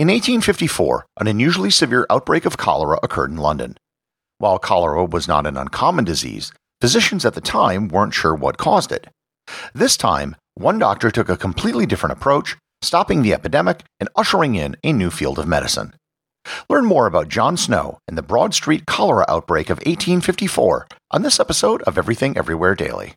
In 1854, an unusually severe outbreak of cholera occurred in London. While cholera was not an uncommon disease, physicians at the time weren't sure what caused it. This time, one doctor took a completely different approach, stopping the epidemic and ushering in a new field of medicine. Learn more about John Snow and the Broad Street cholera outbreak of 1854 on this episode of Everything Everywhere Daily.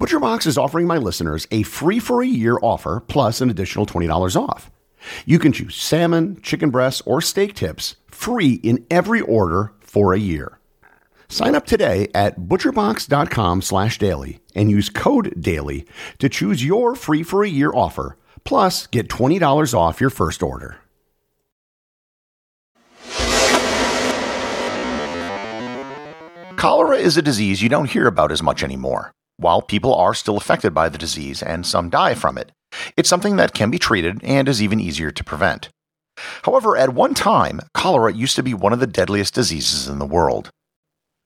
ButcherBox is offering my listeners a free for a year offer plus an additional $20 off. You can choose salmon, chicken breasts, or steak tips free in every order for a year. Sign up today at butcherbox.com slash daily and use code DAILY to choose your free for a year offer, plus get $20 off your first order. Cholera is a disease you don't hear about as much anymore. While people are still affected by the disease and some die from it, it's something that can be treated and is even easier to prevent. However, at one time, cholera used to be one of the deadliest diseases in the world.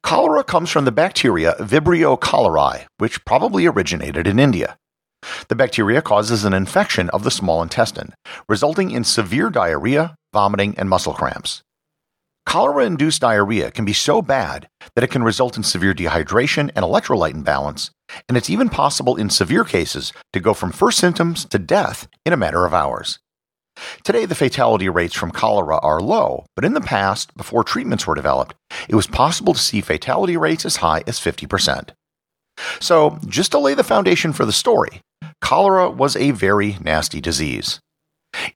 Cholera comes from the bacteria Vibrio cholerae, which probably originated in India. The bacteria causes an infection of the small intestine, resulting in severe diarrhea, vomiting, and muscle cramps. Cholera induced diarrhea can be so bad that it can result in severe dehydration and electrolyte imbalance, and it's even possible in severe cases to go from first symptoms to death in a matter of hours. Today, the fatality rates from cholera are low, but in the past, before treatments were developed, it was possible to see fatality rates as high as 50%. So, just to lay the foundation for the story, cholera was a very nasty disease.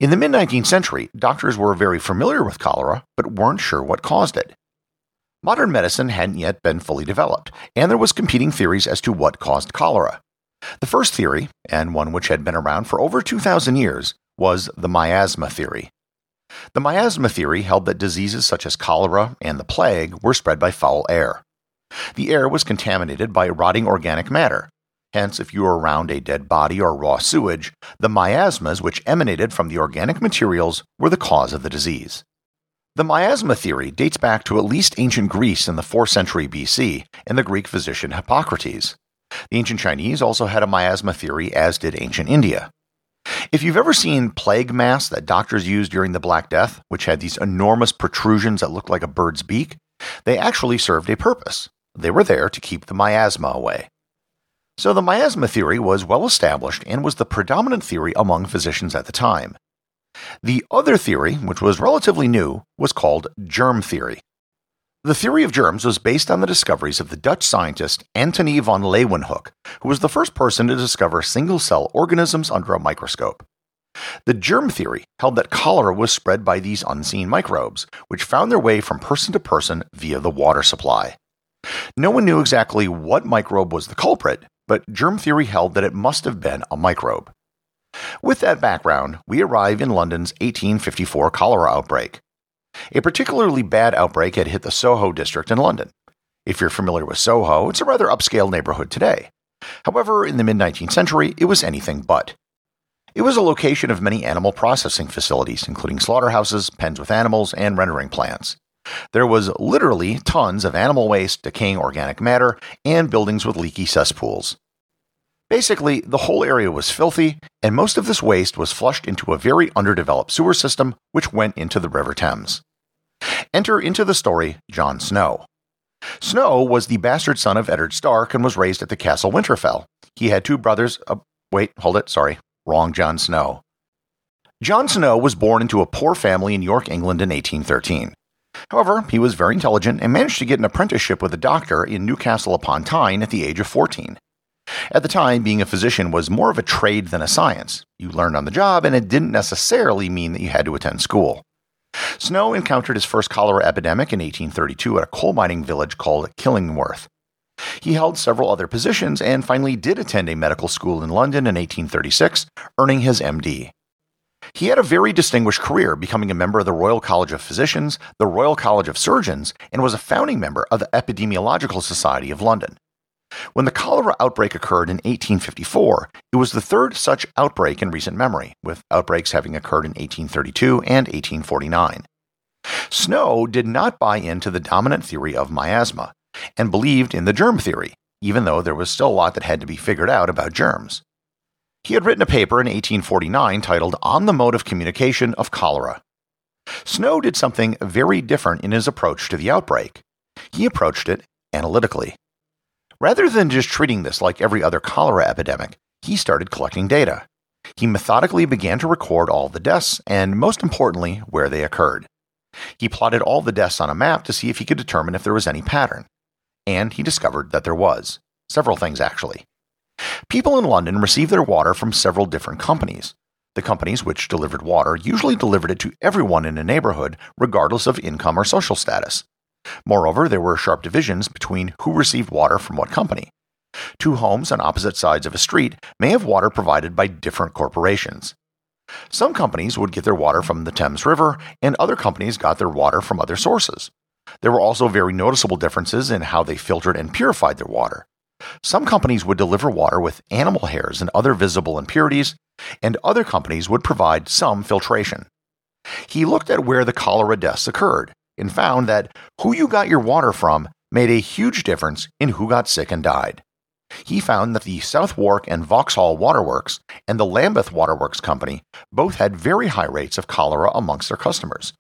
In the mid 19th century, doctors were very familiar with cholera, but weren't sure what caused it. Modern medicine hadn't yet been fully developed, and there was competing theories as to what caused cholera. The first theory, and one which had been around for over 2,000 years, was the miasma theory. The miasma theory held that diseases such as cholera and the plague were spread by foul air. The air was contaminated by rotting organic matter. Hence, if you were around a dead body or raw sewage, the miasmas which emanated from the organic materials were the cause of the disease. The miasma theory dates back to at least ancient Greece in the 4th century BC and the Greek physician Hippocrates. The ancient Chinese also had a miasma theory, as did ancient India. If you've ever seen plague masks that doctors used during the Black Death, which had these enormous protrusions that looked like a bird's beak, they actually served a purpose. They were there to keep the miasma away. So the miasma theory was well established and was the predominant theory among physicians at the time. The other theory, which was relatively new, was called germ theory. The theory of germs was based on the discoveries of the Dutch scientist Antony van Leeuwenhoek, who was the first person to discover single cell organisms under a microscope. The germ theory held that cholera was spread by these unseen microbes, which found their way from person to person via the water supply. No one knew exactly what microbe was the culprit, but germ theory held that it must have been a microbe. With that background, we arrive in London's 1854 cholera outbreak. A particularly bad outbreak had hit the Soho district in London. If you're familiar with Soho, it's a rather upscale neighborhood today. However, in the mid 19th century, it was anything but. It was a location of many animal processing facilities, including slaughterhouses, pens with animals, and rendering plants. There was literally tons of animal waste, decaying organic matter, and buildings with leaky cesspools. Basically, the whole area was filthy, and most of this waste was flushed into a very underdeveloped sewer system which went into the River Thames. Enter into the story John Snow. Snow was the bastard son of Eddard Stark and was raised at the Castle Winterfell. He had two brothers. Uh, wait, hold it, sorry. Wrong John Snow. John Snow was born into a poor family in York, England in 1813. However, he was very intelligent and managed to get an apprenticeship with a doctor in Newcastle upon Tyne at the age of 14. At the time, being a physician was more of a trade than a science. You learned on the job, and it didn't necessarily mean that you had to attend school. Snow encountered his first cholera epidemic in 1832 at a coal mining village called Killingworth. He held several other positions and finally did attend a medical school in London in 1836, earning his MD. He had a very distinguished career, becoming a member of the Royal College of Physicians, the Royal College of Surgeons, and was a founding member of the Epidemiological Society of London. When the cholera outbreak occurred in 1854, it was the third such outbreak in recent memory, with outbreaks having occurred in 1832 and 1849. Snow did not buy into the dominant theory of miasma and believed in the germ theory, even though there was still a lot that had to be figured out about germs. He had written a paper in 1849 titled On the Mode of Communication of Cholera. Snow did something very different in his approach to the outbreak. He approached it analytically. Rather than just treating this like every other cholera epidemic, he started collecting data. He methodically began to record all the deaths and, most importantly, where they occurred. He plotted all the deaths on a map to see if he could determine if there was any pattern. And he discovered that there was. Several things, actually. People in London received their water from several different companies. The companies which delivered water usually delivered it to everyone in a neighborhood, regardless of income or social status. Moreover, there were sharp divisions between who received water from what company. Two homes on opposite sides of a street may have water provided by different corporations. Some companies would get their water from the Thames River, and other companies got their water from other sources. There were also very noticeable differences in how they filtered and purified their water. Some companies would deliver water with animal hairs and other visible impurities, and other companies would provide some filtration. He looked at where the cholera deaths occurred and found that who you got your water from made a huge difference in who got sick and died. He found that the Southwark and Vauxhall Waterworks and the Lambeth Waterworks Company both had very high rates of cholera amongst their customers.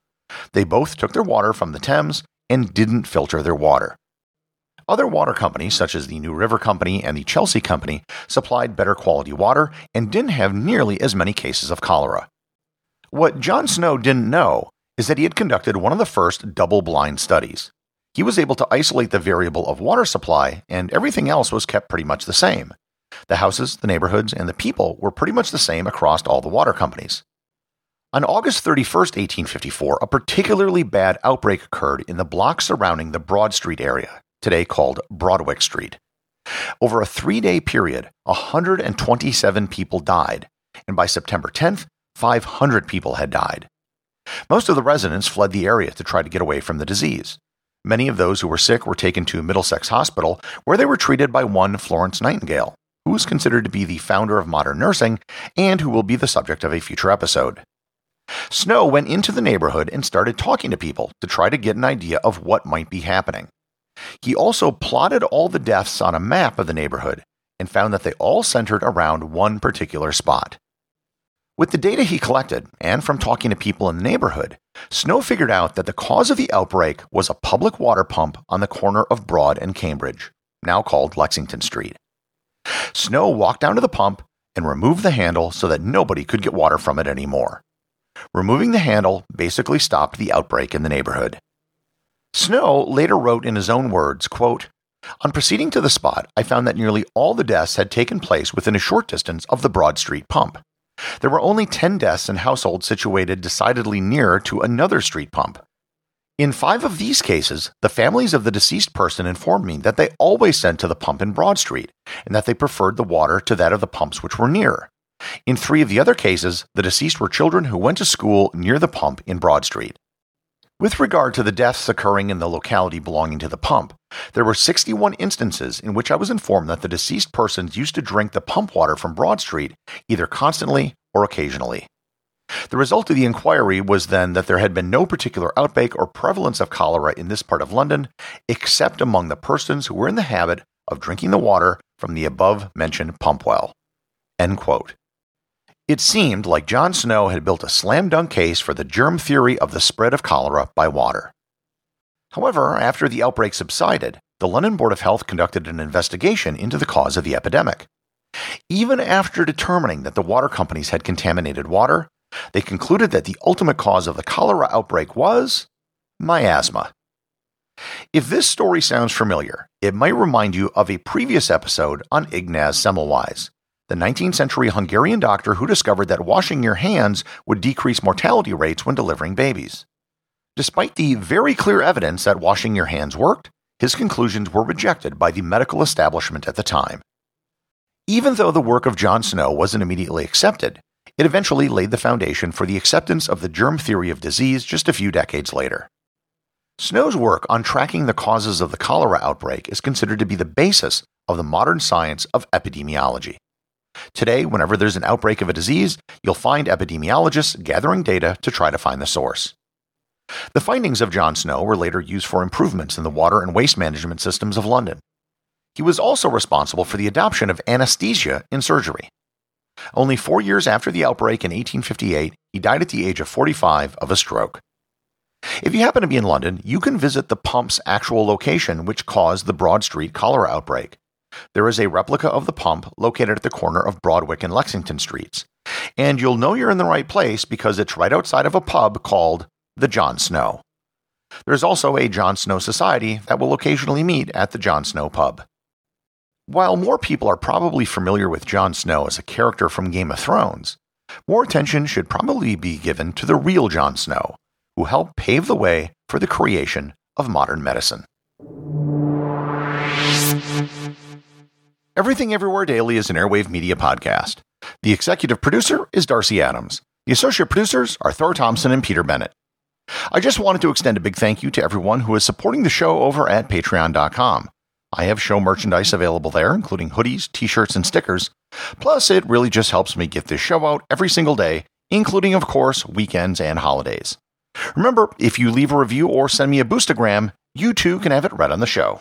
They both took their water from the Thames and didn't filter their water. Other water companies, such as the New River Company and the Chelsea Company, supplied better quality water and didn't have nearly as many cases of cholera. What John Snow didn't know is that he had conducted one of the first double blind studies. He was able to isolate the variable of water supply, and everything else was kept pretty much the same. The houses, the neighborhoods, and the people were pretty much the same across all the water companies. On August 31, 1854, a particularly bad outbreak occurred in the block surrounding the Broad Street area, today called Broadwick Street. Over a three day period, 127 people died, and by September 10th, 500 people had died. Most of the residents fled the area to try to get away from the disease. Many of those who were sick were taken to Middlesex Hospital, where they were treated by one Florence Nightingale, who is considered to be the founder of modern nursing and who will be the subject of a future episode. Snow went into the neighborhood and started talking to people to try to get an idea of what might be happening. He also plotted all the deaths on a map of the neighborhood and found that they all centered around one particular spot. With the data he collected, and from talking to people in the neighborhood, Snow figured out that the cause of the outbreak was a public water pump on the corner of Broad and Cambridge, now called Lexington Street. Snow walked down to the pump and removed the handle so that nobody could get water from it anymore. Removing the handle basically stopped the outbreak in the neighborhood. Snow later wrote in his own words, quote, On proceeding to the spot, I found that nearly all the deaths had taken place within a short distance of the Broad Street pump. There were only 10 deaths in households situated decidedly nearer to another street pump. In five of these cases, the families of the deceased person informed me that they always sent to the pump in Broad Street and that they preferred the water to that of the pumps which were nearer. In three of the other cases, the deceased were children who went to school near the pump in Broad Street. With regard to the deaths occurring in the locality belonging to the pump, there were 61 instances in which I was informed that the deceased persons used to drink the pump water from Broad Street either constantly or occasionally. The result of the inquiry was then that there had been no particular outbreak or prevalence of cholera in this part of London, except among the persons who were in the habit of drinking the water from the above mentioned pump well. End quote. It seemed like John Snow had built a slam dunk case for the germ theory of the spread of cholera by water. However, after the outbreak subsided, the London Board of Health conducted an investigation into the cause of the epidemic. Even after determining that the water companies had contaminated water, they concluded that the ultimate cause of the cholera outbreak was miasma. If this story sounds familiar, it might remind you of a previous episode on Ignaz Semmelweis, the 19th century Hungarian doctor who discovered that washing your hands would decrease mortality rates when delivering babies. Despite the very clear evidence that washing your hands worked, his conclusions were rejected by the medical establishment at the time. Even though the work of John Snow wasn't immediately accepted, it eventually laid the foundation for the acceptance of the germ theory of disease just a few decades later. Snow's work on tracking the causes of the cholera outbreak is considered to be the basis of the modern science of epidemiology. Today, whenever there's an outbreak of a disease, you'll find epidemiologists gathering data to try to find the source. The findings of John Snow were later used for improvements in the water and waste management systems of London. He was also responsible for the adoption of anesthesia in surgery. Only four years after the outbreak in 1858, he died at the age of 45 of a stroke. If you happen to be in London, you can visit the pump's actual location which caused the Broad Street cholera outbreak. There is a replica of the pump located at the corner of Broadwick and Lexington Streets. And you'll know you're in the right place because it's right outside of a pub called the John Snow. There's also a John Snow Society that will occasionally meet at the John Snow pub. While more people are probably familiar with Jon Snow as a character from Game of Thrones, more attention should probably be given to the real John Snow, who helped pave the way for the creation of modern medicine. Everything Everywhere Daily is an airwave media podcast. The executive producer is Darcy Adams. The associate producers are Thor Thompson and Peter Bennett. I just wanted to extend a big thank you to everyone who is supporting the show over at patreon.com. I have show merchandise available there, including hoodies, t shirts, and stickers. Plus, it really just helps me get this show out every single day, including, of course, weekends and holidays. Remember, if you leave a review or send me a boostagram, you too can have it read on the show.